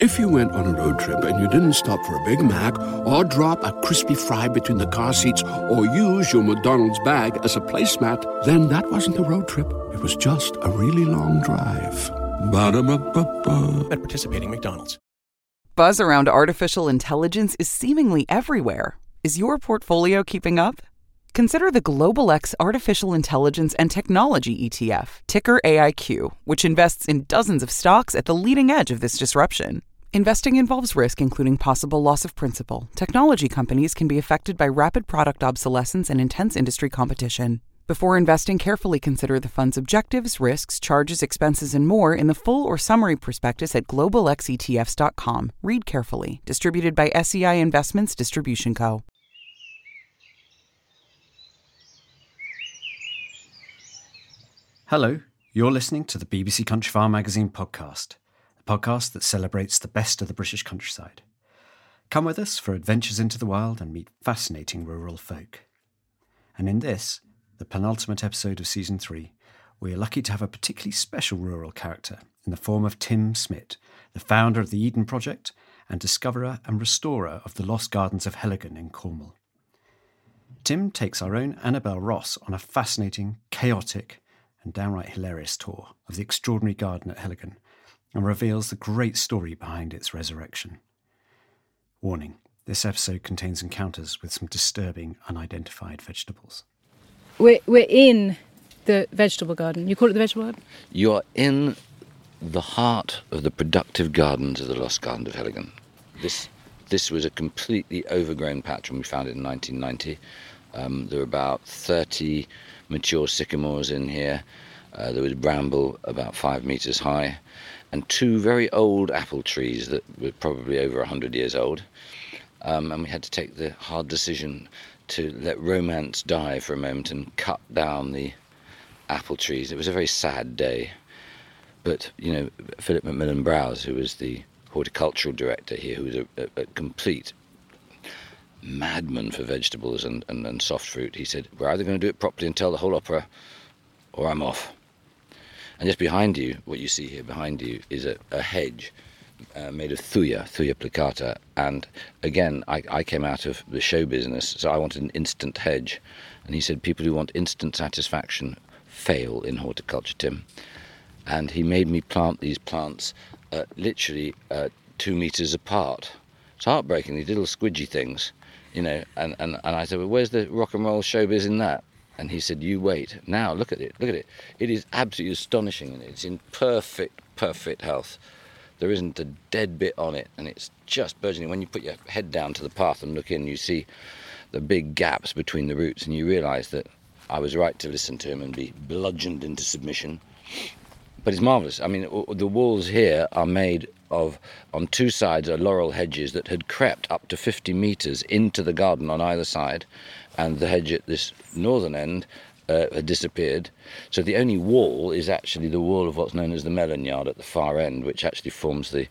If you went on a road trip and you didn't stop for a Big Mac or drop a crispy fry between the car seats or use your McDonald's bag as a placemat, then that wasn't a road trip. It was just a really long drive. Ba-da-ba-ba-ba. At participating McDonald's. Buzz around artificial intelligence is seemingly everywhere. Is your portfolio keeping up? Consider the Global X Artificial Intelligence and Technology ETF, ticker AIQ, which invests in dozens of stocks at the leading edge of this disruption. Investing involves risk, including possible loss of principal. Technology companies can be affected by rapid product obsolescence and intense industry competition. Before investing, carefully consider the fund's objectives, risks, charges, expenses, and more in the full or summary prospectus at globalxetfs.com. Read carefully. Distributed by SEI Investments Distribution Co. Hello, you're listening to the BBC Countryfile Magazine podcast, a podcast that celebrates the best of the British countryside. Come with us for adventures into the wild and meet fascinating rural folk. And in this, the penultimate episode of season three, we are lucky to have a particularly special rural character in the form of Tim Smit, the founder of the Eden Project and discoverer and restorer of the lost gardens of Heligan in Cornwall. Tim takes our own Annabel Ross on a fascinating, chaotic, and downright hilarious tour of the extraordinary garden at Heligan and reveals the great story behind its resurrection. Warning this episode contains encounters with some disturbing unidentified vegetables. We're, we're in the vegetable garden. You call it the vegetable garden? You are in the heart of the productive gardens of the Lost Garden of Heligan. This, this was a completely overgrown patch when we found it in 1990. Um, there were about 30 mature sycamores in here. Uh, there was bramble about five metres high, and two very old apple trees that were probably over 100 years old. Um, and we had to take the hard decision to let romance die for a moment and cut down the apple trees. It was a very sad day. But, you know, Philip McMillan Browse, who was the horticultural director here, who was a, a, a complete madman for vegetables and, and, and soft fruit, he said, We're either going to do it properly and tell the whole opera, or I'm off. And just behind you, what you see here behind you, is a, a hedge uh, made of thuya, thuya plicata. And again, I, I came out of the show business, so I wanted an instant hedge. And he said, People who want instant satisfaction fail in horticulture, Tim. And he made me plant these plants uh, literally uh, two meters apart. It's heartbreaking, these little squidgy things, you know. And, and, and I said, Well, where's the rock and roll showbiz in that? And he said, You wait. Now, look at it. Look at it. It is absolutely astonishing. And it's in perfect, perfect health. There isn't a dead bit on it. And it's just burgeoning. When you put your head down to the path and look in, you see the big gaps between the roots. And you realize that I was right to listen to him and be bludgeoned into submission. But it's marvellous. I mean, the walls here are made of, on two sides, are laurel hedges that had crept up to 50 metres into the garden on either side and the hedge at this northern end uh, had disappeared. So the only wall is actually the wall of what's known as the melon yard at the far end, which actually forms the,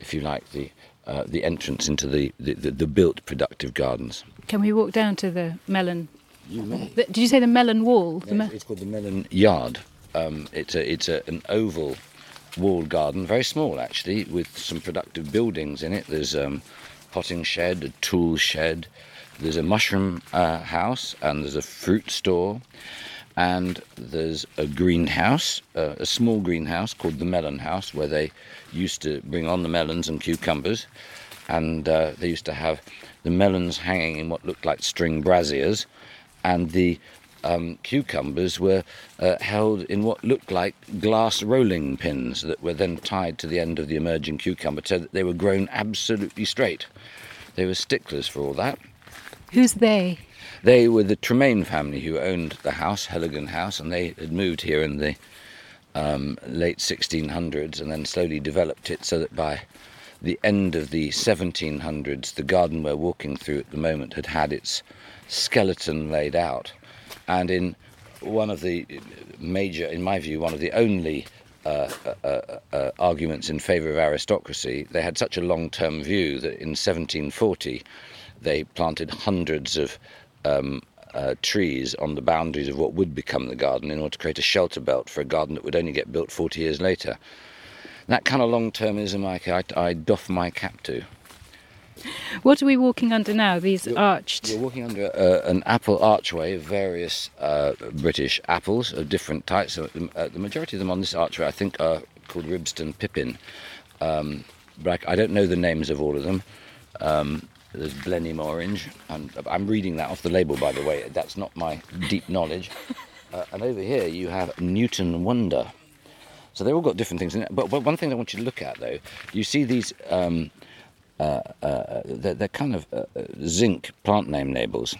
if you like, the uh, the entrance into the, the, the, the, built productive gardens. Can we walk down to the melon? You may. The, did you say the melon wall? The me- it's called the melon yard. Um, it's a it's a, an oval walled garden, very small actually, with some productive buildings in it. There's um, potting shed, a tool shed, there's a mushroom uh, house and there's a fruit store. and there's a greenhouse, uh, a small greenhouse called the Melon House, where they used to bring on the melons and cucumbers, and uh, they used to have the melons hanging in what looked like string braziers, and the um, cucumbers were uh, held in what looked like glass rolling pins that were then tied to the end of the emerging cucumber so that they were grown absolutely straight. They were sticklers for all that. Who's they? They were the Tremayne family who owned the house, Heligan House, and they had moved here in the um, late 1600s and then slowly developed it so that by the end of the 1700s, the garden we're walking through at the moment had had its skeleton laid out. And in one of the major, in my view, one of the only uh, uh, uh, uh arguments in favour of aristocracy, they had such a long term view that in 1740 they planted hundreds of um, uh, trees on the boundaries of what would become the garden in order to create a shelter belt for a garden that would only get built 40 years later. That kind of long termism I, I, I doff my cap to. What are we walking under now? These you're, arched. You're walking under uh, an apple archway of various uh, British apples of different types. Uh, the majority of them on this archway, I think, are called Ribston Pippin. Um, but I, don't know the names of all of them. Um, there's Blenheim Orange. and I'm reading that off the label, by the way. That's not my deep knowledge. Uh, and over here you have Newton Wonder. So they've all got different things in it. But, but one thing I want you to look at, though, you see these. Um, uh, uh, they're, they're, kind of uh, uh, zinc plant name labels.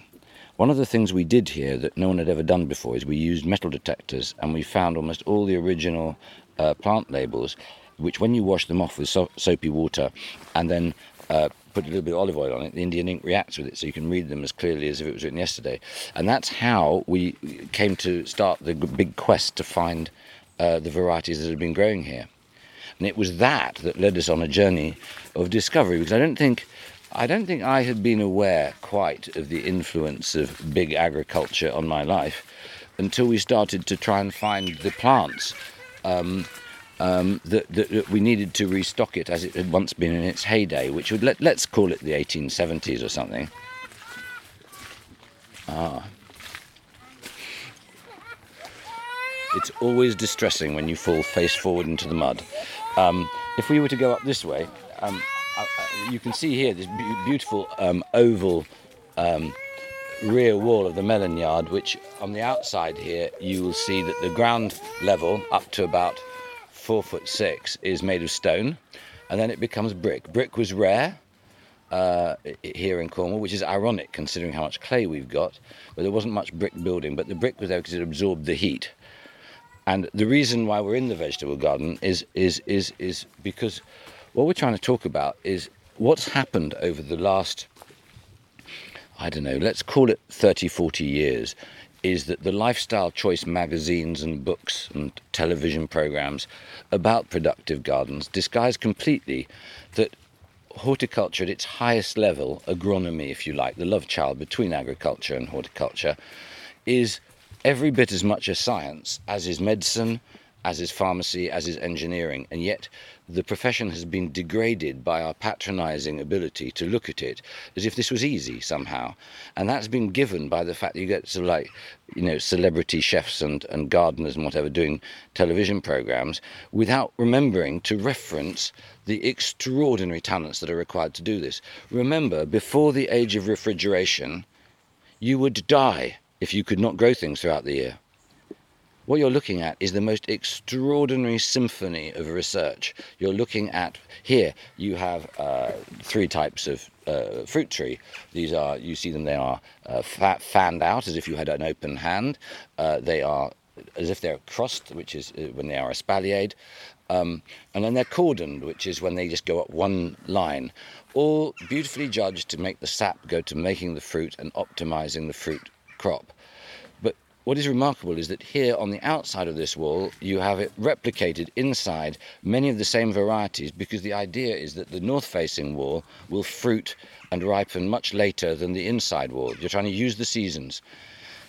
One of the things we did here that no one had ever done before is we used metal detectors and we found almost all the original uh, plant labels, which when you wash them off with so- soapy water and then put a little bit of olive oil on it, the Indian ink reacts with it, so you can read them as clearly as if it was written yesterday. And that's how we came to start the big quest to find the varieties that had been growing here. And it was that that led us on a journey of discovery, because I don't think. I don't think I had been aware quite of the influence of big agriculture on my life until we started to try and find the plants um, um, that, that, that, we needed to restock it as it had once been in its heyday, which would let, let's call it the 1870s or something. Ah. It's always distressing when you fall face forward into the mud. Um, if we were to go up this way, um, uh, uh, you can see here this beautiful um, oval um, rear wall of the melon yard, which on the outside here you will see that the ground level up to about four foot six, is made of stone, and then it becomes brick. Brick was rare uh, here in Cornwall, which is ironic considering how much clay we've got, but there wasn't much brick building, but the brick was there because it absorbed the heat. And the reason why we're in the vegetable garden is, is, is, is because what we're trying to talk about is what's happened over the last, I don't know, let's call it 30, 40 years is that the lifestyle choice magazines and books and television programs about productive gardens disguise completely that horticulture at its highest level, agronomy, if you like, the love child between agriculture and horticulture, is every bit as much a science as is medicine, as is pharmacy, as is engineering. And yet, the profession has been degraded by our patronizing ability to look at it as if this was easy somehow. And that's been given by the fact that you get sort of like, you know, celebrity chefs and, and gardeners and whatever doing television programs without remembering to reference the extraordinary talents that are required to do this. Remember, before the age of refrigeration, you would die if you could not grow things throughout the year. What you're looking at is the most extraordinary symphony of research. You're looking at here. You have uh, three types of uh, fruit tree. These are you see them. They are uh, fanned out as if you had an open hand. Uh, they are as if they're crossed, which is uh, when they are espaliered. Um, and then they're cordoned, which is when they just go up one line. All beautifully judged to make the sap go to making the fruit and optimizing the fruit crop. What is remarkable is that here on the outside of this wall, you have it replicated inside many of the same varieties because the idea is that the north facing wall will fruit and ripen much later than the inside wall. You're trying to use the seasons.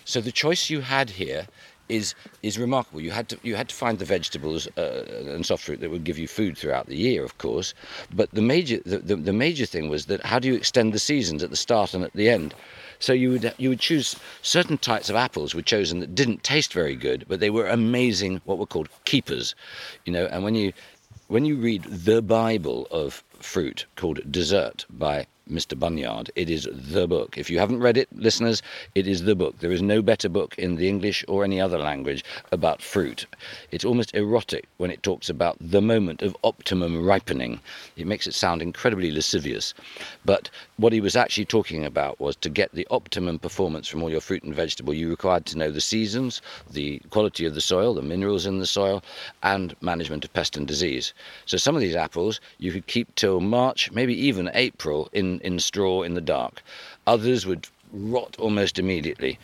So the choice you had here is is remarkable. You had to you had to find the vegetables uh, and soft fruit that would give you food throughout the year, of course. But the major the, the, the major thing was that how do you extend the seasons at the start and at the end? So you would you would choose certain types of apples were chosen that didn't taste very good, but they were amazing. What were called keepers, you know. And when you when you read the Bible of fruit called Dessert by Mr. Bunyard. It is the book. If you haven't read it, listeners, it is the book. There is no better book in the English or any other language about fruit. It's almost erotic when it talks about the moment of optimum ripening. It makes it sound incredibly lascivious. But what he was actually talking about was to get the optimum performance from all your fruit and vegetable, you required to know the seasons, the quality of the soil, the minerals in the soil, and management of pest and disease. So some of these apples you could keep till March, maybe even April in in, straw in the dark. Others would rot almost immediately.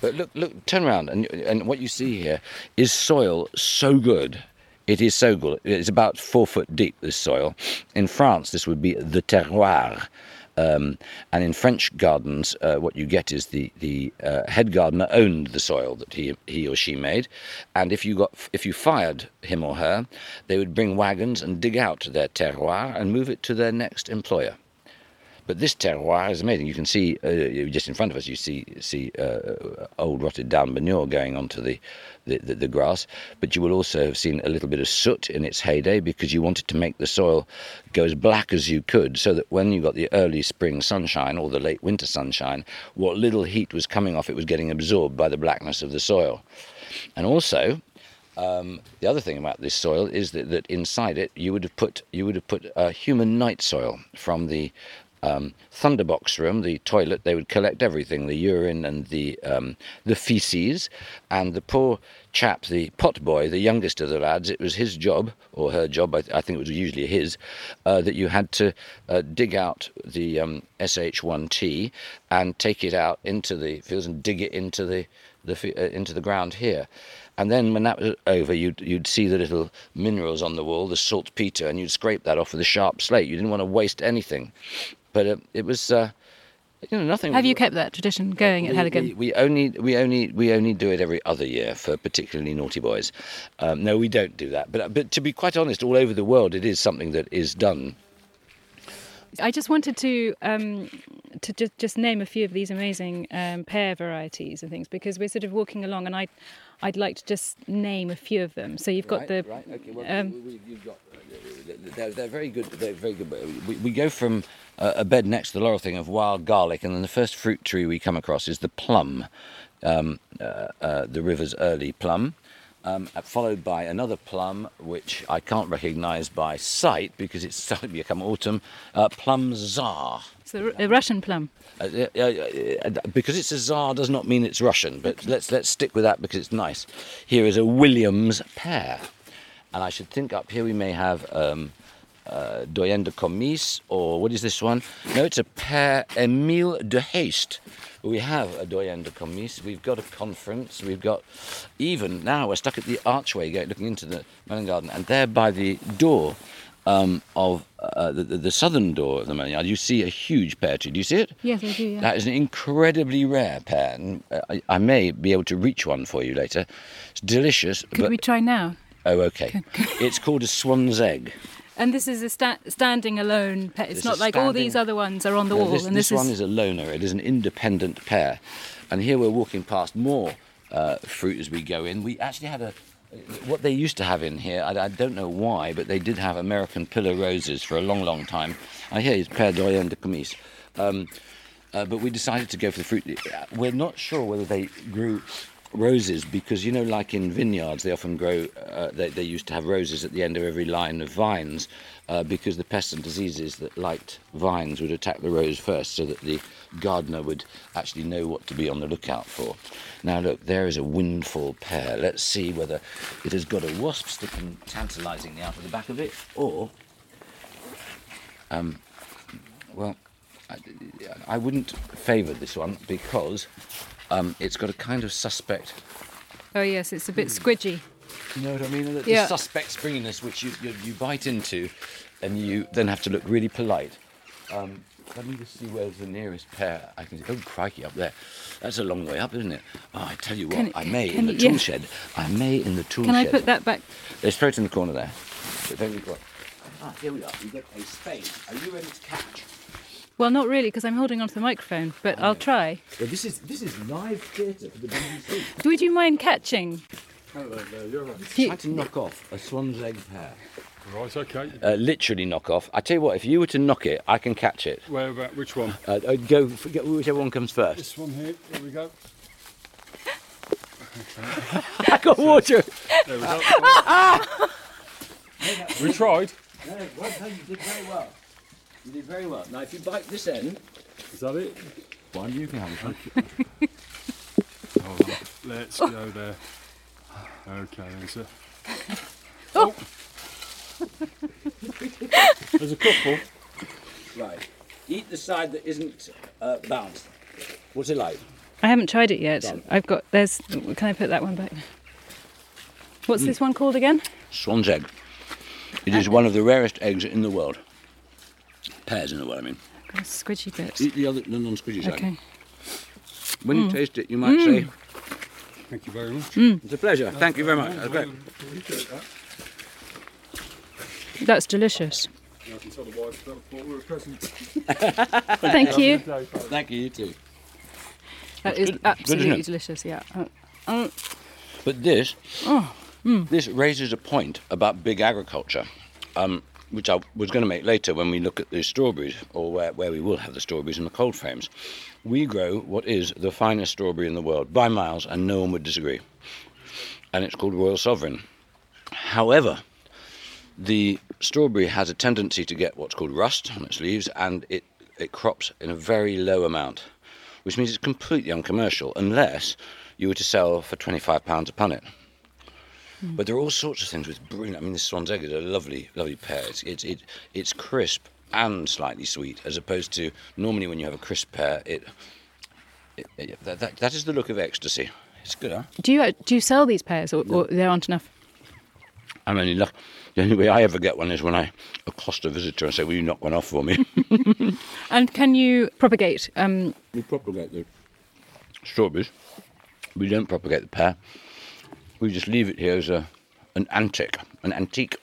But look, look, turn around, and, and what you see here is soil so good. It is so good. It's about four foot deep, this soil. In France, this would be the terroir. Um, and in French gardens, uh, what you get is the the uh, head gardener owned the soil that he he or she made, and if you got if you fired him or her, they would bring wagons and dig out their terroir and move it to their next employer. But this terroir is amazing. You can see uh, just in front of us, you see see uh, old rotted down manure going onto the the, the the, grass. But you will also have seen a little bit of soot in its heyday because you wanted to make the soil go as black as you could, so that when you got the early spring sunshine or the late winter sunshine, what little heat was coming off it was getting absorbed by the blackness of the soil. And also, um, the other thing about this soil is that, that inside it you would have put you would have put uh, human night soil from the um, thunderbox room, the toilet, they would collect everything, the urine and the um, the feces, and the poor chap, the pot boy, the youngest of the lads, it was his job or her job, I, th- I think it was usually his, uh, that you had to uh, dig out the um, SH1T and take it out into the fields and dig it into the, the uh, into the ground here. And then when that was over, you'd, you'd see the little minerals on the wall, the saltpeter, and you'd scrape that off with a sharp slate. You didn't want to waste anything. But it, it was, uh, you know, nothing. Have you kept that tradition going at Heligan? We, we, only, we only, we only do it every other year for particularly naughty boys. Um, no, we don't do that. But, but to be quite honest, all over the world, it is something that is done. I just wanted to um, to just just name a few of these amazing um, pear varieties and things because we're sort of walking along, and I I'd like to just name a few of them. So you've got right, the right, okay. Well, um, have got they're, they're very good. They're very good. We, we go from a, a bed next to the laurel thing of wild garlic, and then the first fruit tree we come across is the plum, um, uh, uh, the river's early plum. Um, followed by another plum, which I can't recognise by sight because it's starting to become autumn. Uh, plum czar. It's a, Russian plum. Uh, uh, because it's a czar does not mean it's Russian, but let's let's stick with that because it's nice. Here is a Williams pear. And I should think up here we may have um, uh, Doyenné du Comice, or what is this one? No, it's a Père Emile d'Heyst. We have a Doyenné du Comice, we've got a conference, we've got even now we're stuck at the archway gate looking into the melon garden, and there by the door um, of uh, the, the, southern door of the melon yard, you see a huge pear tree. Do you see it? Yes, I do. Yeah. That is an incredibly rare pear. And, uh, I, I, may be able to reach one for you later. It's delicious. Could we try now? Oh, okay. it's called a swan's egg. And this is a sta- standing alone pet. It's, it's not like standing... all these other ones are on the no, wall. This, and this, this one is... is a loner. It is an independent pair. And here we're walking past more uh, fruit as we go in. We actually had a what they used to have in here. I, I, don't know why, but they did have American pillar roses for a long, long time. I hear it's Père Doyenné du Comice. Um, uh, but we decided to go for the fruit. We're not sure whether they grew roses because you know like in vineyards they often grow uh, they, they used to have roses at the end of every line of vines uh, because the pests and diseases that liked vines would attack the rose first so that the gardener would actually know what to be on the lookout for. Now look there is a windfall pear. Let's see whether it has got a wasp sticking tantalizingly out of the back of it or um, well I, I wouldn't favour this one because um, it's got a kind of suspect. Oh yes, it's a bit squidgy. You know what I mean? The, yeah. suspect springiness which you, you, you bite into, and you then have to look really polite. Um, let me just see where's the nearest pair I can see. Oh, crikey, up there. That's a long way up, isn't it? Oh, I tell you what, Can- I may in the you- tool yeah. shed. I may in the tool Can I shed. put that back? Let's throw it in the corner there. But we've got. Ah, here we are. We get a spade. Are you ready to catch? Well, not really, because I'm holding onto the microphone, but I'll try. Well, this is this is live theatre for the BBC. Would you mind catching? Do you- Try to knock off a swan's egg pear. Right, okay. Uh, literally knock off. I tell you what, if you were to knock it, I can catch it. Where about which one? Uh, uh, go, forget whichever one comes first. This one here. Here we go. I got water. There we go. we tried. No, well done, you did very well. You did very well. Now, if you bite this end, Is that it? one you can have one. Oh, let's go there. Okay, there's a. Oh. There's a couple. Right. Eat the side that isn't uh, bounced. What's it like? I haven't tried it yet. Done. I've got. There's. Can I put that one back? What's this one called again? Swan's egg. It is one of the rarest eggs in the world. Pears you know what I mean. Got a squidgy bit. Eat the other, the non-squidgy side. Okay. When you taste it, you might say, Thank you very much. it's a pleasure. Thank you very much. That's great. That's delicious. I can tell the wife that thought we were a present. Thank you. Thank you, you too. That is good, absolutely it? delicious. Yeah. Uh, uh, But this, this raises a point about big agriculture, um, which I was going to make later when we look at the strawberries, or where, where we will have the strawberries in the cold frames. We grow what is the finest strawberry in the world by miles, and no one would disagree. And it's called Royal Sovereign. However, the strawberry has a tendency to get what's called rust on its leaves, and it, it crops in a very low amount, which means it's completely uncommercial unless you were to sell for £25 a punnet. But there are all sorts of things with brilliant. I mean, this swan's egg is a lovely, lovely pear. It's, it's, it, it's crisp and slightly sweet, as opposed to normally when you have a crisp pear, it, it, it- that, that, that is the look of ecstasy. It's good, huh? do you do you sell these pears, or, or there aren't enough? I'm only luck. The only way I ever get one is when I accost a visitor and say, "Will you knock one off for me?" And can you propagate? Um, we propagate the strawberries. We don't propagate the pear. We just leave it here as a an antique, an antique.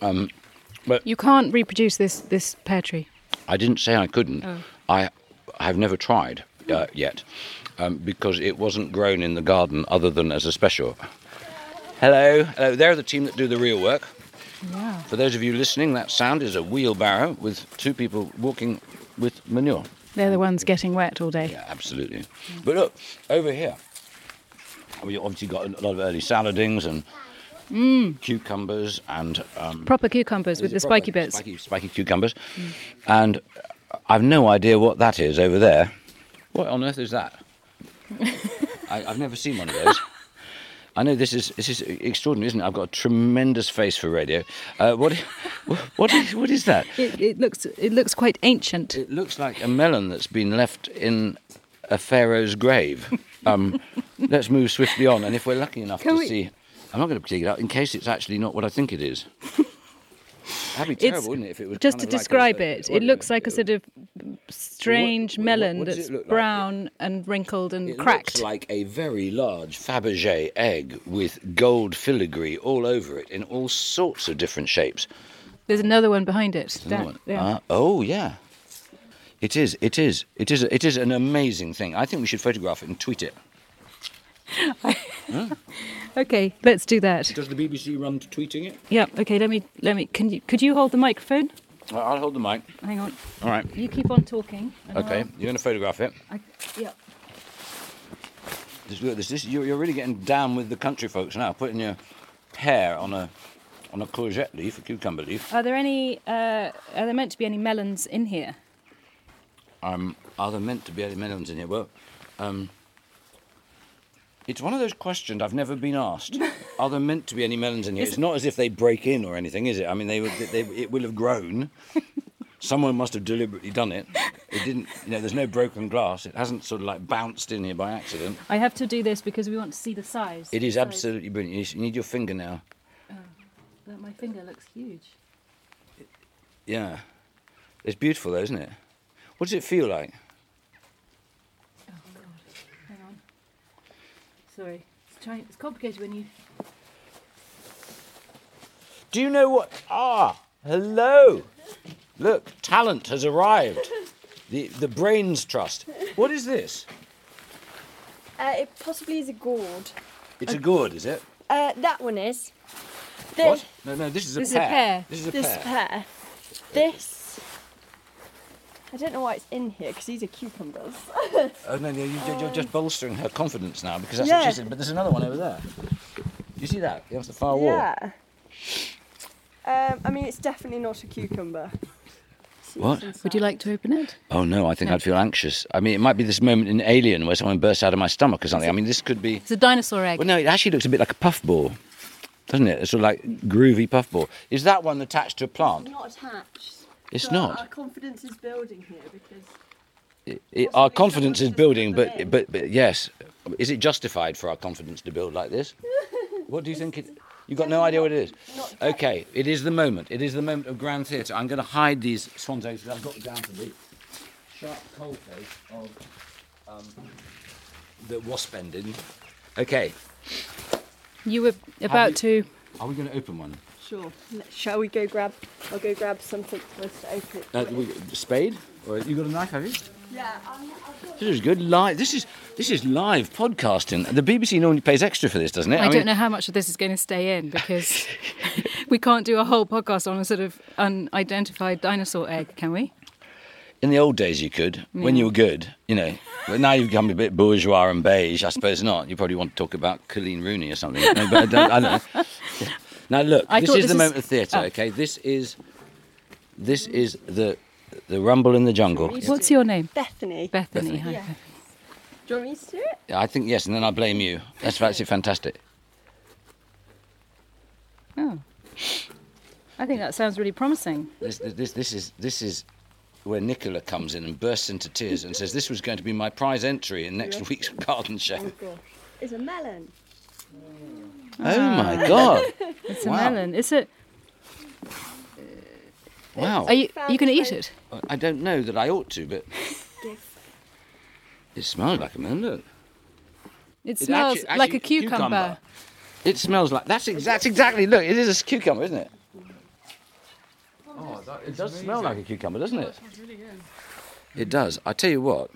Um, but you can't reproduce this this pear tree. I didn't say I couldn't. Oh. I have never tried uh, yet um, because it wasn't grown in the garden other than as a special. Hello, hello. They're the team that do the real work. Yeah. For those of you listening, that sound is a wheelbarrow with two people walking with manure. They're the ones getting wet all day. Yeah, absolutely. But look, over here, we obviously got a lot of early saladings and cucumbers and um, Proper cucumbers with the is it proper? spiky bits. Spiky, spiky cucumbers. And I've no idea what that is over there. What on earth is that? I, I've never seen one of those. I know this is this is extraordinary, isn't it? I've got a tremendous face for radio. Uh, what, what, is, what is that? It, it looks it looks quite ancient. It looks like a melon that's been left in a pharaoh's grave. Um, let's move swiftly on, and if we're lucky enough Can to we- see, I'm not going to dig it out in case it's actually not what I think it is. That'd be terrible, wouldn't it? If it was just to of like a- describe a- it, what looks like a sort of strange what- melon what that's it like? brown and wrinkled and It cracked. looks like a very large Fabergé egg with gold filigree all over it in all sorts of different shapes. There's another one behind it. Another That- one. yeah. Ah, oh yeah, it is. It is. It is. It is an amazing thing. I think we should photograph it and tweet it. Okay, let's do that. Does the BBC run to tweeting it? Yeah. Okay. Let me. Let me. Can you? Could you hold the microphone? Well, I'll hold the mic. Hang on. All right. You keep on talking. Okay. I'll- You're going to photograph it. I, yeah. This, this, this, you're, you're really getting down with the country folks now, putting your hair on a on a courgette leaf, a cucumber leaf. Are there any? Uh, are there meant to be any melons in here? Um, are there meant to be any melons in here? Well, um, it's one of those questions I've never been asked. are there meant to be any melons in here? It's not as if they break in or anything, is it? I mean, they, would- they, it will have grown. Someone must have deliberately done it. It didn't, you know, there's no broken glass. It hasn't sort of like bounced in here by accident. I have to do this because we want to see the size. It is Size. absolutely brilliant. You need your finger now. That- My finger looks huge. Yeah. It's beautiful though, isn't it? What does it feel like? Oh, God. Hang on. Sorry. It's, trying, it's complicated when you. Do you know what? Ah, hello. Look, talent has arrived. The the Brains Trust. What is this? Uh, it possibly is a gourd. It's a gourd, is it? Uh, that one is. This, What? No, no. This is a This is a pear. pear. This is a This pear. pear. This. I don't know why it's in here because these are cucumbers. Oh no, no you, you're just bolstering her confidence now because that's Yeah. what she said. But there's another one over there. Do you see that against the far wall? yeah. Um, I mean, it's definitely not a cucumber. What? Would you like to open it? Oh no, I think No. I'd feel anxious. I mean, it might be this moment in Alien where someone bursts out of my stomach or something. I mean, this could be. It's a dinosaur egg. Well, no, it actually looks a bit like a puffball, doesn't it? It's sort of like groovy puffball. Is that one attached to a plant? It's not attached. It's but not. Our confidence is building here because. It- it- our confidence is building, but, but but yes, is it justified for our confidence to build like this? What do you think? It, you got no idea what it is. Okay, it is the moment. It is the moment of grand theatre. I'm going to hide these swans eggs. I've got down to the sharp cold face of um, the wasp ending. Okay, You were about you- to. are we going to open one? Sure. Shall we go grab? I'll go grab something for us to open it. Uh, we, spade? Or you got a knife? Have you? yeah, I'll, I'll. This is good. Live. This is this is live podcasting. The BBC normally pays extra for this, doesn't it? I, don't know how much of this is going to stay in because we can't do a whole podcast on a sort of unidentified dinosaur egg, can we? In the old days, you could when you were good, you know. But now you've become a bit bourgeois and beige. I suppose not. You probably want to talk about Coleen Rooney or something. No, but I don't, I don't know. Now look, I this is this the is- moment of theatre. oh. Okay, this is this is the the rumble in the jungle. What's your name? Bethany. Bethany. hi. Yeah. Do you want me to do it? Yeah, I think yes, and then I blame you. That's actually fantastic. Oh. I think that sounds really promising. This, this, this is this is where Nicola comes in and bursts into tears and says, "This was going to be my prize entry in next week's garden show." Oh gosh. It's a melon. Mm. Oh my god! It's Wow. a melon. Is it? Wow. Are you? Are you going to eat it? I don't know that I ought to, but Give. it smells like a melon. Look. It It's smells actually- like a actually cucumber. It smells like that's ex- that's exactly. Look, it is a cucumber, isn't it? Oh, that, it does smell like a cucumber, doesn't it? It does. I tell you what,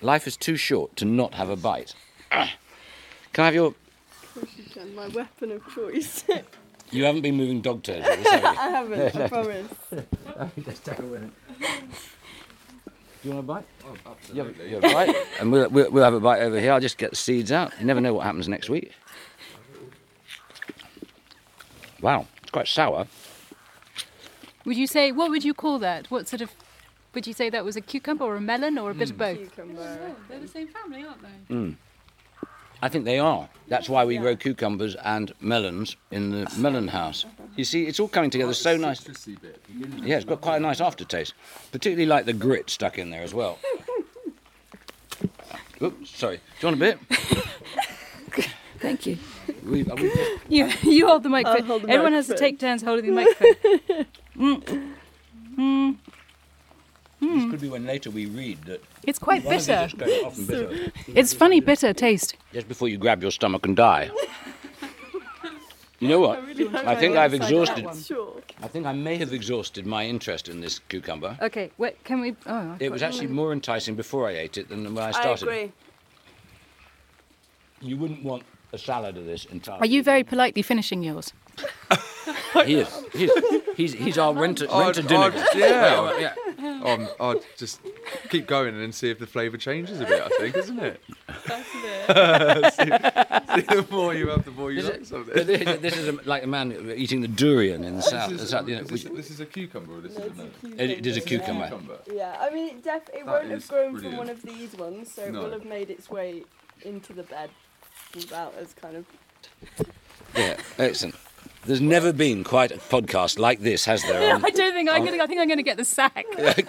life is too short to not have a bite. Ah. Can I have your? My weapon of choice. You haven't been moving dog turds. have you? I haven't. I promise. Just take a minute. Do you want a bite? Oh, absolutely. You have, you have a bite, and we'll, we'll, we'll have a bite over here. I'll just get the seeds out. You never know what happens next week. Wow, it's quite sour. Would you say? What would you call that? What sort of? Would you say that was a cucumber or a melon or a bit of hmm. both? Cucumber. They're the same family, aren't they? Hmm. I think they are. That's why we grow cucumbers and melons in the melon house. You see, it's all coming together so nice. Yeah, it's got quite a nice aftertaste. Particularly like the grit stuck in there as well. Oops, sorry. Do you want a bit? Thank you. We, are we You you hold the microphone. hold the Everyone has to take turns holding the microphone. Mm. Mm. This hmm. could be when later we read that It's quite one of bitter. these is going off and bitter. It's funny bitter taste. Just before you grab your stomach and die. You know what? I think I've exhausted. Sure. I think I may have exhausted my interest in this cucumber. Okay, wait, can we? Oh, It was actually more enticing before I ate it than when I started. I started. agree. You wouldn't want a salad of this entirely. Are you very politely finishing yours? He is. He's, he's, he's our renter, I'd- dinner. I'd- yeah. yeah. Um, I'd just keep going and see if the flavour changes a bit. I think, isn't it? that's see, see, the more you have, the more you This like is, something. this, this is a, like a man eating the durian in the south. This the is, south you know, is which- this, this is a cucumber or this is a melon? it, it is a cucumber. Cucumber. Yeah, I mean, it, def- it That won't have grown brilliant. from one of these ones, so it will have made its way into the bed us kind of. Yeah, excellent. There's never been quite a podcast like this, has there? on- I don't think I'm gonna. I think I'm gonna get the sack. Already,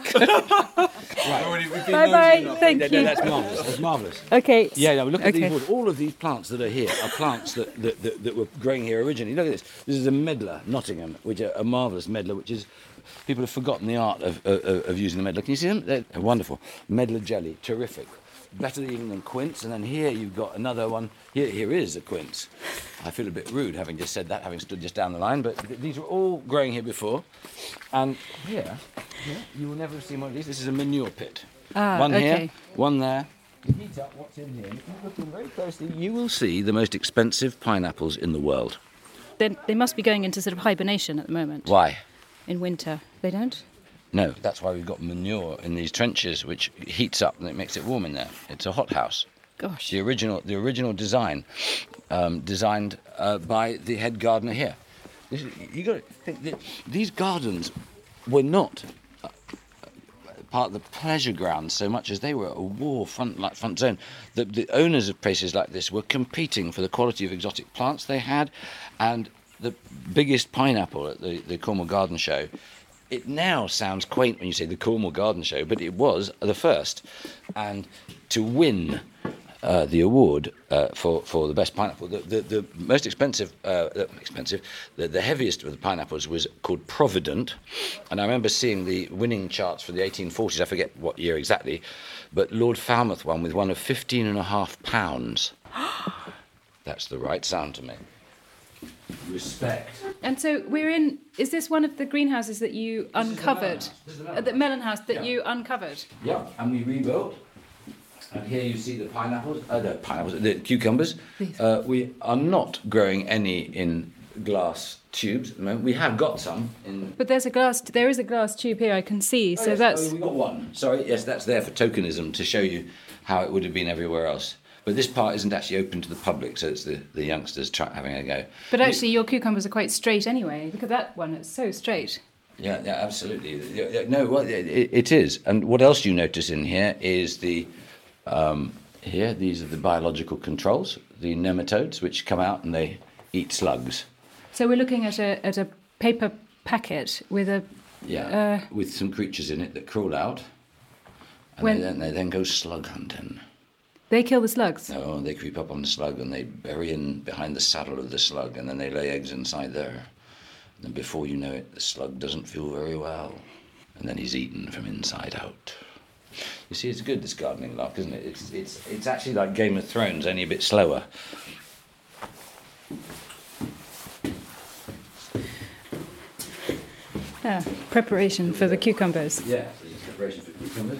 Bye bye. Thank No, no, you. that's marvellous. That's marvellous. Okay. Yeah, no, look at Okay. these. All of these plants that are here are plants that, that, that, that were growing here originally. Look at this. This is a medlar, Nottingham, which is a marvellous medlar, which is people have forgotten the art of, of, of using the medlar. Can you see them? They're wonderful. Medlar jelly, terrific. Better even than quince. And then here you've got another one. Here, here is a quince. I feel a bit rude having just said that, having stood just down the line, but th- these were all growing here before. And here, here, you will never have seen one of these. This is a manure pit. Ah, one here, one there. You heat up what's in here. and If you look in very closely, you will see the most expensive pineapples in the world. Then they must be going into sort of hibernation at the moment. Why? In winter, they don't. No, that's why we've got manure in these trenches, which heats up and it makes it warm in there. It's a hothouse. Gosh. The original, the original design, um, designed uh, by the head gardener here. This, is- you got to think that these gardens were not uh, part of the pleasure ground so much as they were a war front like front zone. The, the owners of places like this were competing for the quality of exotic plants they had, and the biggest pineapple at the, the Cornwall Garden Show. It now sounds quaint when you say the Cornwall Garden Show, but it was the first, and to win uh, the award uh, for for the best pineapple. The the, the most expensive, uh, uh, expensive, the, the heaviest of the pineapples was called Providence, and I remember seeing the winning charts for the 1840s. I forget what year exactly, but Lord Falmouth won with one of 15 and a half pounds. That's the right sound to me. Respect. And so we're in. Is this one of the greenhouses that you uncovered? Uh, the melon house that you uncovered. Yeah, and we rebuilt. And here you see the pineapples, uh, the pineapples, the cucumbers. Uh, we are not growing any in glass tubes at the moment. We have got some in. But there's a glass. There is a glass tube here. I can see. Oh, so yes, that's. oh, we got one. Sorry, yes, that's there for tokenism to show you how it would have been everywhere else. But this part isn't actually open to the public, so it's the, the youngsters try, having a go. But actually, your cucumbers are quite straight anyway. Look at that one. It's so straight. Yeah, yeah, absolutely. No, well, it, it is. And what else you notice in here is the um, here. These are the biological controls, the nematodes, which come out and they eat slugs. So we're looking at a at a paper packet with a. Yeah, Uh, with some creatures in it that crawl out, and When- they, then, they then go slug hunting. They kill the slugs. No, they creep up on the slug and they bury in behind the saddle of the slug, and then they lay eggs inside there. And before you know it, the slug doesn't feel very well, and then he's eaten from inside out. You see, it's good this gardening lark, isn't it? It's it's it's actually like Game of Thrones, only a bit slower. Yeah, preparation for the cucumbers. Yeah, preparation for cucumbers.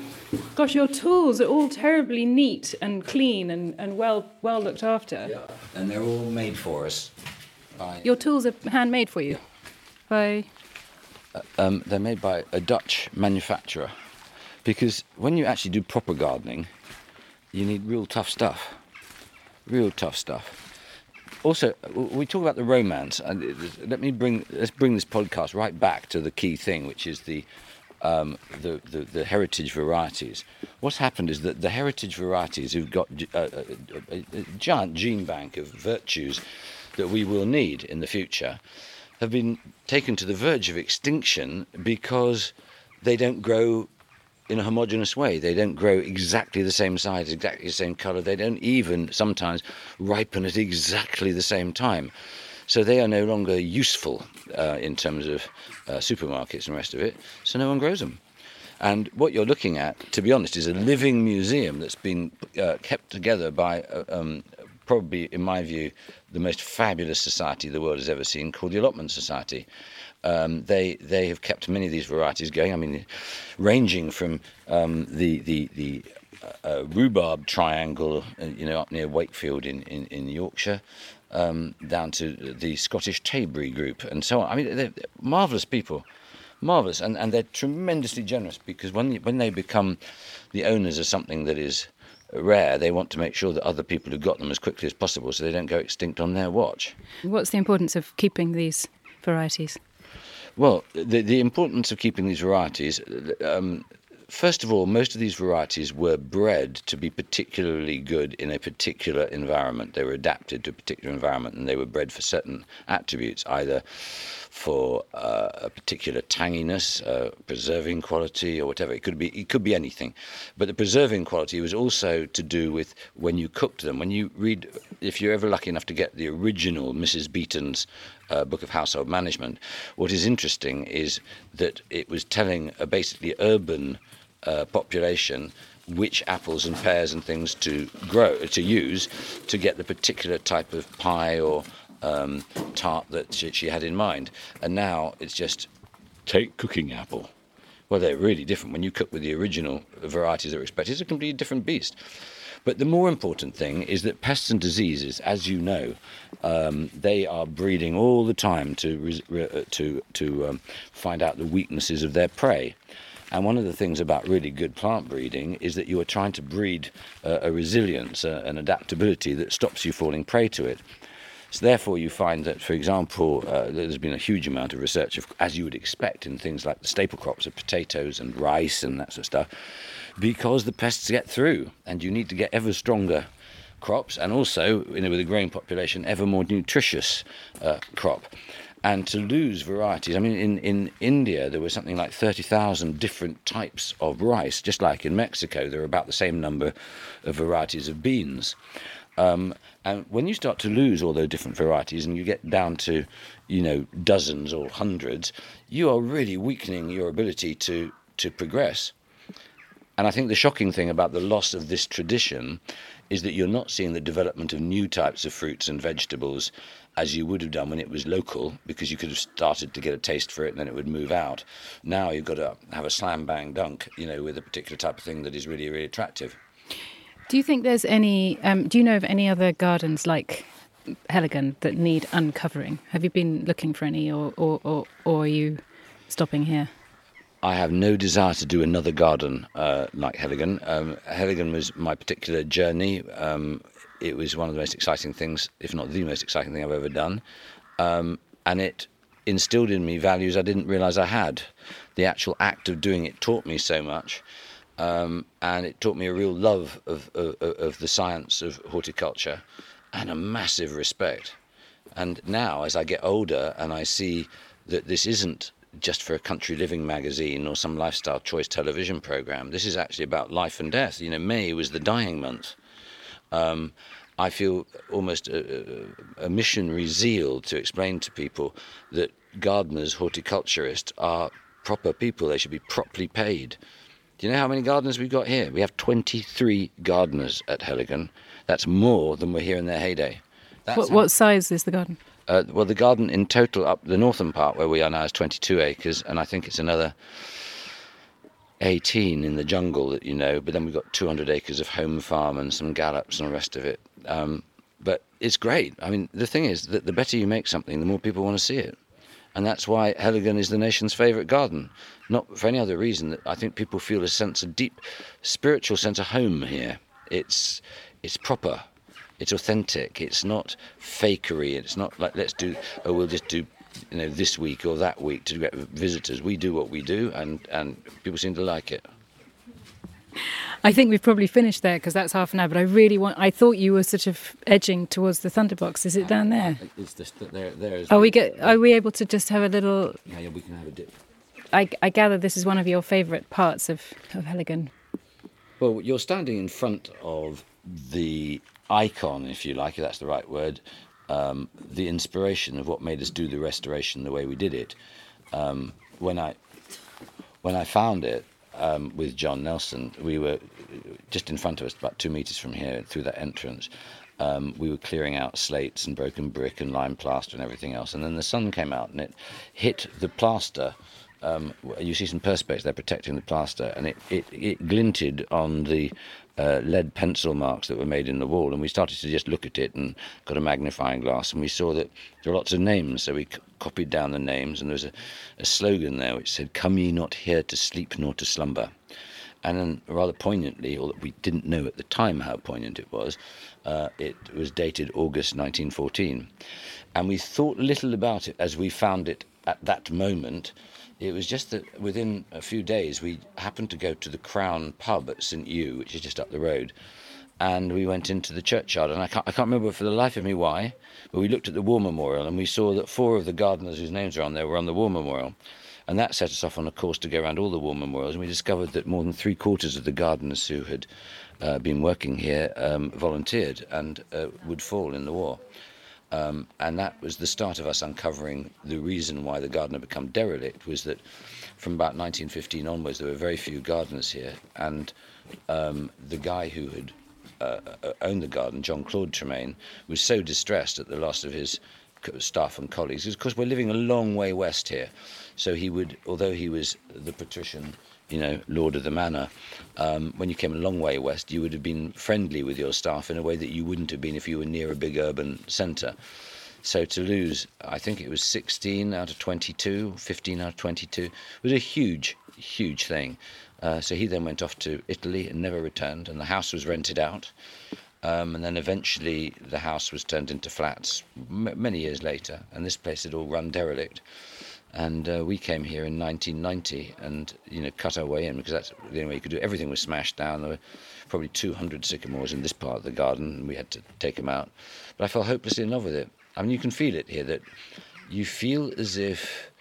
Gosh, your tools are all terribly neat and clean and, and well well looked after. Yeah, and they're all made for us. By, Your tools are handmade for you. By um, they're made by a Dutch manufacturer, because when you actually do proper gardening, you need real tough stuff. Real tough stuff. Also, we talk about the romance, and let me bring let's bring this podcast right back to the key thing, which is the um, the, the the heritage varieties. What's happened is that the heritage varieties who've got a giant gene bank of virtues that we will need in the future have been taken to the verge of extinction because they don't grow in a homogeneous way. They don't grow exactly the same size, exactly the same color. They don't even sometimes ripen at exactly the same time. So they are no longer useful uh, in terms of uh, supermarkets and the rest of it. So no one grows them. And what you're looking at, to be honest, is a living museum that's been uh, kept together by, uh, um, probably, in my view, the most fabulous society the world has ever seen, called the Allotment Society. Um, they they have kept many of these varieties going. I mean, ranging from um, the the the uh, rhubarb triangle, uh, you know, up near Wakefield in in, in Yorkshire, um, down to the Scottish Tayberry group, and so on. I mean, they're, marvelous people, marvelous, and, and they're tremendously generous because when when they become the owners of something that is rare, they want to make sure that other people have got them as quickly as possible, so they don't go extinct on their watch. what's the importance of keeping these varieties? Well, the, the importance of keeping these varieties, um, first of all, most of these varieties were bred to be particularly good in a particular environment. They were adapted to a particular environment and they were bred for certain attributes, either for uh, a particular tanginess, uh, preserving quality, or whatever. It could be it could be anything, but the preserving quality was also to do with when you cooked them. When you read, if you're ever lucky enough to get the original Mrs. Beeton's uh, book of household management. What is interesting is that it was telling a basically urban uh, population which apples and pears and things to grow to use to get the particular type of pie or um, tart that she, she had in mind. And now it's just take cooking apple. Well, they're really different. When you cook with the original varieties that are expected, it's a completely different beast. But the more important thing is that pests and diseases, as you know, um, they are breeding all the time to res- re- uh, to to um, find out the weaknesses of their prey. And one of the things about really good plant breeding is that you are trying to breed uh, a resilience, uh, an adaptability that stops you falling prey to it. So therefore, you find that, for example, uh, there's been a huge amount of research, of, as you would expect, in things like the staple crops of potatoes and rice and that sort of stuff, because the pests get through, and you need to get ever stronger crops, and also, you know, with a growing population, ever more nutritious uh, crop. And to lose varieties, I mean, in, in India there were something like 30,000 different types of rice, just like in Mexico, there are about the same number of varieties of beans. Um, and when you start to lose all those different varieties and you get down to, you know, dozens or hundreds, you are really weakening your ability to, to progress. And I think the shocking thing about the loss of this tradition is that you're not seeing the development of new types of fruits and vegetables as you would have done when it was local, because you could have started to get a taste for it and then it would move out. Now you've got to have a slam bang dunk, you know, with a particular type of thing that is really, really attractive. Do you think there's any? Um, do you know of any other gardens like Heligan that need uncovering? Have you been looking for any, or or, or, or are you stopping here? I have no desire to do another garden uh, like Heligan. Um, Heligan was my particular journey. Um, it was one of the most exciting things, if not the most exciting thing I've ever done. Um, and it instilled in me values I didn't realize I had. The actual act of doing it taught me so much. Um, and it taught me a real love of, of, of the science of horticulture and a massive respect. And now, as I get older and I see that this isn't just for a country living magazine or some lifestyle choice television program, this is actually about life and death. You know, May was the dying month. Um, I feel almost a, a, missionary zeal to explain to people that gardeners, horticulturists are proper people. They should be properly paid. Do you know how many gardeners we've got here? We have 23 gardeners at Heligan. That's more than were here in their heyday. What, what, size is the garden? Uh, well, the garden in total up the northern part where we are now is 22 acres, and I think it's another 18 in the jungle that you know. But then we've got 200 acres of home farm and some gallops and the rest of it. Um, but it's great. I mean, the thing is that the better you make something, the more people want to see it and that's why Heligan is the nation's favourite garden. Not for any other reason. That I think people feel a sense of deep spiritual sense of home here. It's it's proper, it's authentic. It's not fakery. It's not like let's do oh we'll just do you know this week or that week to get visitors. We do what we do, and and people seem to like it. I think we've probably finished there because that's half an hour. But I really want. I thought you were sort of edging towards the Thunderbox. Is it down there? It's just there. There. Are we get? Are we able to just have a little? Yeah, yeah we can have a dip. I, I gather this is one of your favourite parts of of Heligan. Well, you're standing in front of the icon, if you like, if that's the right word, um, the inspiration of what made us do the restoration the way we did it. Um, when I when I found it, um, with John Nelson, we were just in front of us, about two metres from here, through that entrance. Um, we were clearing out slates and broken brick and lime plaster and everything else. And then the sun came out and it hit the plaster. Um, you see some perspex there protecting the plaster, and it, it, it glinted on the uh, lead pencil marks that were made in the wall, and we started to just look at it and got a magnifying glass, and we saw that there were lots of names. So we c- copied down the names, and there was a, a slogan there which said, "Come ye not here to sleep nor to slumber." And then, rather poignantly, or that we didn't know at the time how poignant it was, uh, it was dated August 1914, and we thought little about it as we found it at that moment it was just that within a few days we happened to go to the Crown pub at St. Ewe, which is just up the road, and we went into the churchyard. And I can't, I can't remember for the life of me why, but we looked at the War Memorial and we saw that four of the gardeners whose names are on there were on the War Memorial. And that set us off on a course to go around all the war memorials. And we discovered that more than three quarters of the gardeners who had uh, been working here um, volunteered and uh, would fall in the war. Um, and that was the start of us uncovering the reason why the garden had become derelict was that from about 1915 onwards there were very few gardeners here and um, the guy who had uh, uh, owned the garden, John Claude Tremayne, was so distressed at the loss of his staff and colleagues because of course, we're living a long way west here. So he would, although he was the patrician, you know, lord of the manor, um, when you came a long way west, you would have been friendly with your staff in a way that you wouldn't have been if you were near a big urban centre. So to lose, I think it was 16 out of 22, 15 out of 22, was a huge, huge thing. Uh, so he then went off to Italy and never returned, and the house was rented out. Um, and then eventually the house was turned into flats m- many years later, and this place had all run derelict. And uh, we came here in 1990 and you know cut our way in because that's the only way you could do. It. Everything was smashed down. There were probably 200 sycamores in this part of the garden, and we had to take them out. But I fell hopelessly in love with it. I mean, you can feel it here that you feel as if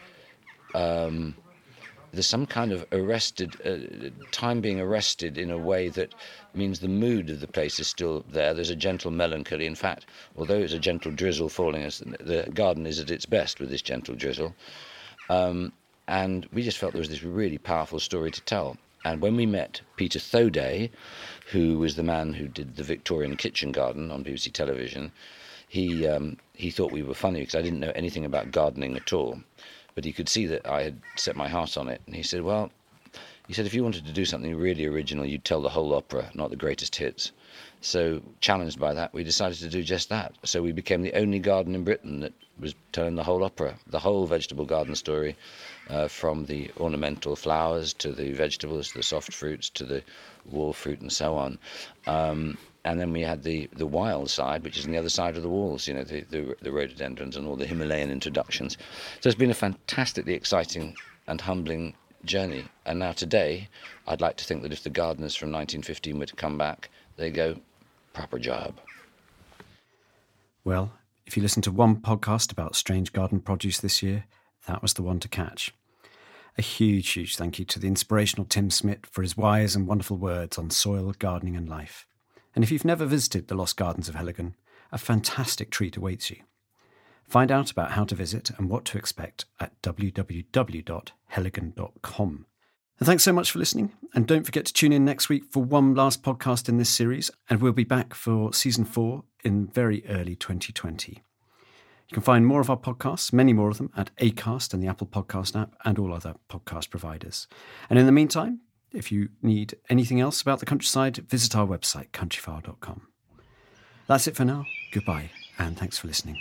um, there's some kind of arrested uh, time being arrested in a way that means the mood of the place is still there. There's a gentle melancholy. In fact, although it's a gentle drizzle falling, the garden is at its best with this gentle drizzle. Um, and we just felt there was this really powerful story to tell. And when we met Peter Thoday, who was the man who did the Victorian kitchen garden on BBC television, he um, he thought we were funny because I didn't know anything about gardening at all but he could see that I had set my heart on it. And he said, Well, he said, if you wanted to do something really original, you'd tell the whole opera, not the greatest hits. So, challenged by that, we decided to do just that. So, we became the only garden in Britain that was telling the whole opera, the whole vegetable garden story, uh, from the ornamental flowers to the vegetables, the soft fruits, to the wall fruit, and so on. Um, and then we had the, the wild side, which is on the other side of the walls, you know, the, the, the rhododendrons and all the Himalayan introductions. So it's been a fantastically exciting and humbling journey. And now today, I'd like to think that if the gardeners from 1915 were to come back, they go, proper job. Well, if you listen to one podcast about strange garden produce this year, that was the one to catch. A huge, huge thank you to the inspirational Tim Smit for his wise and wonderful words on soil, gardening, and life. And if you've never visited the Lost Gardens of Heligan, a fantastic treat awaits you. Find out about how to visit and what to expect at www.heligan.com. And thanks so much for listening. And don't forget to tune in next week for one last podcast in this series. And we'll be back for season four in very early 2020. You can find more of our podcasts, many more of them, at ACAST and the Apple Podcast app and all other podcast providers. And in the meantime, if you need anything else about the countryside, visit our website, countryfile.com. That's it for now. Goodbye, and thanks for listening.